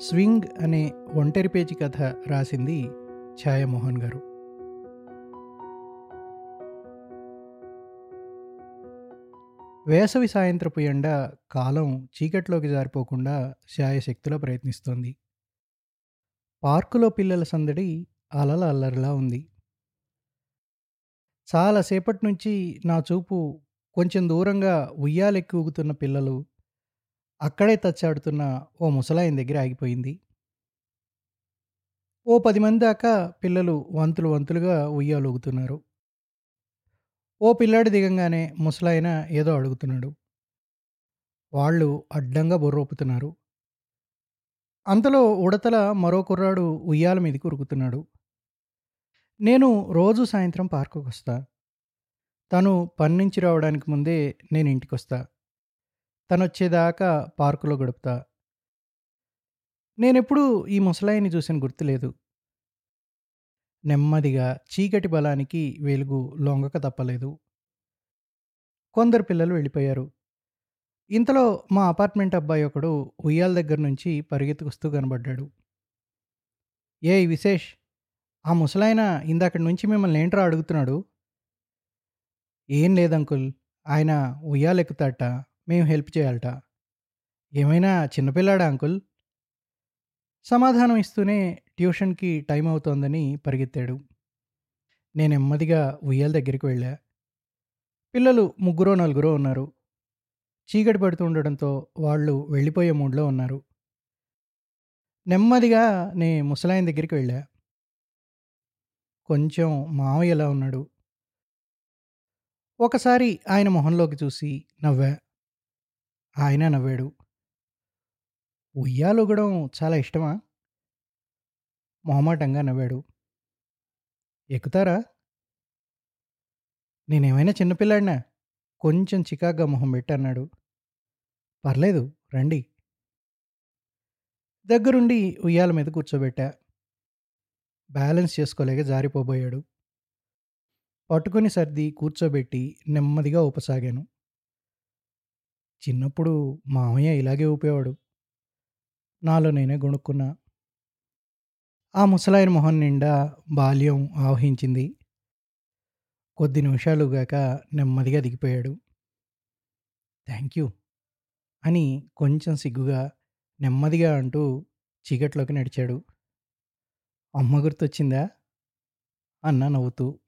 Swing అనే ఒంటరి page కథ రాసింది ఛాయామోహన్ గారు. వేసవి సాయంత్రపు ఎండ కాలం చీకట్లోకి జారిపోకుండా శాయశక్తిలో ప్రయత్నిస్తోంది. పార్కులో పిల్లల సందడి అలల అల్లరిలా ఉంది. చాలాసేపటి నుంచి నా చూపు కొంచెం దూరంగా ఉయ్యాలెక్కి ఊగుతున్న పిల్లలు అక్కడే తచ్చాడుతున్న ఓ ముసలాయన దగ్గర ఆగిపోయింది. ఓ పది మంది దాకా పిల్లలు వంతులు వంతులుగా ఉయ్యాలు ఊగుతున్నారు. ఓ పిల్లాడి దిగంగానే ముసలాయన ఏదో అడుగుతున్నాడు. వాళ్ళు అడ్డంగా బుర్రోపుతున్నారు అంతలో ఉడతల మరో కుర్రాడు ఉయ్యాల మీదకి ఉరుకుతున్నాడు. నేను రోజు సాయంత్రం పార్కుకు వస్తా తను పన్నించి రావడానికి ముందే నేను ఇంటికి వస్తా తను వచ్చేదాకా పార్కులో గడుపుతా. నేనెప్పుడు ఈ ముసలాయిని చూసిన గుర్తులేదు నెమ్మదిగా చీకటి బలానికి వెలుగు లొంగక తప్పలేదు. కొందరు పిల్లలు వెళ్ళిపోయారు. ఇంతలో మా అపార్ట్మెంట్ అబ్బాయి ఒకడు ఉయ్యాల దగ్గర నుంచి పరిగెత్తుకొస్తూ కనబడ్డాడు. ఏ విశేష్ ఆ ముసలాయన ఇందాకటి నుంచి మిమ్మల్ని ఏంట్రా అడుగుతున్నాడు? ఏం లేదంకుల్ ఆయన ఉయ్యాలెక్కుతాట. మేము హెల్ప్ చేయాలట. ఏమైనా చిన్నపిల్లాడా అంకుల్? సమాధానం ఇస్తూనే ట్యూషన్కి టైం అవుతోందని పరిగెత్తాడు. నేను నెమ్మదిగా ఉయ్యాల దగ్గరికి వెళ్ళా. పిల్లలు ముగ్గురో నలుగురో ఉన్నారు. చీకటి పడుతుండటంతో ఉండడంతో వాళ్ళు వెళ్ళిపోయే మూడ్లో ఉన్నారు. నెమ్మదిగా నే ముసలాయన దగ్గరికి వెళ్ళా. కొంచెం మావయ్య ఎలా ఉన్నాడు? ఒకసారి ఆయన మొహంలోకి చూసి నవ్వా. ఆయన నవ్వాడు. ఉయ్యాలుగడం చాలా ఇష్టమా? మొహమాటంగా నవ్వాడు. ఎక్కుతారా? నేనేమైనా చిన్నపిల్లాడినా కొంచెం చికాగ్గా మొహం పెట్టన్నాడు పర్లేదు రండి. దగ్గరుండి ఉయ్యాల మీద కూర్చోబెట్టా. బ్యాలెన్స్ చేసుకోలేక జారిపోబోయాడు. పట్టుకొని సర్ది కూర్చోబెట్టి నెమ్మదిగా ఊపసాగాను. చిన్నప్పుడు మామయ్య ఇలాగే ఊపేవాడు. నాలో నేనే గొణుక్కున్నా. ఆ ముసలాయన మొహం నిండా బాల్యం ఆవహించింది. కొద్ది నిమిషాలుగాక నెమ్మదిగా దిగిపోయాడు. థ్యాంక్ యూ అని కొంచెం సిగ్గుగా నెమ్మదిగా అంటూ చీకట్లోకి నడిచాడు. అమ్మ గుర్తొచ్చిందా? అన్న నవ్వుతూ.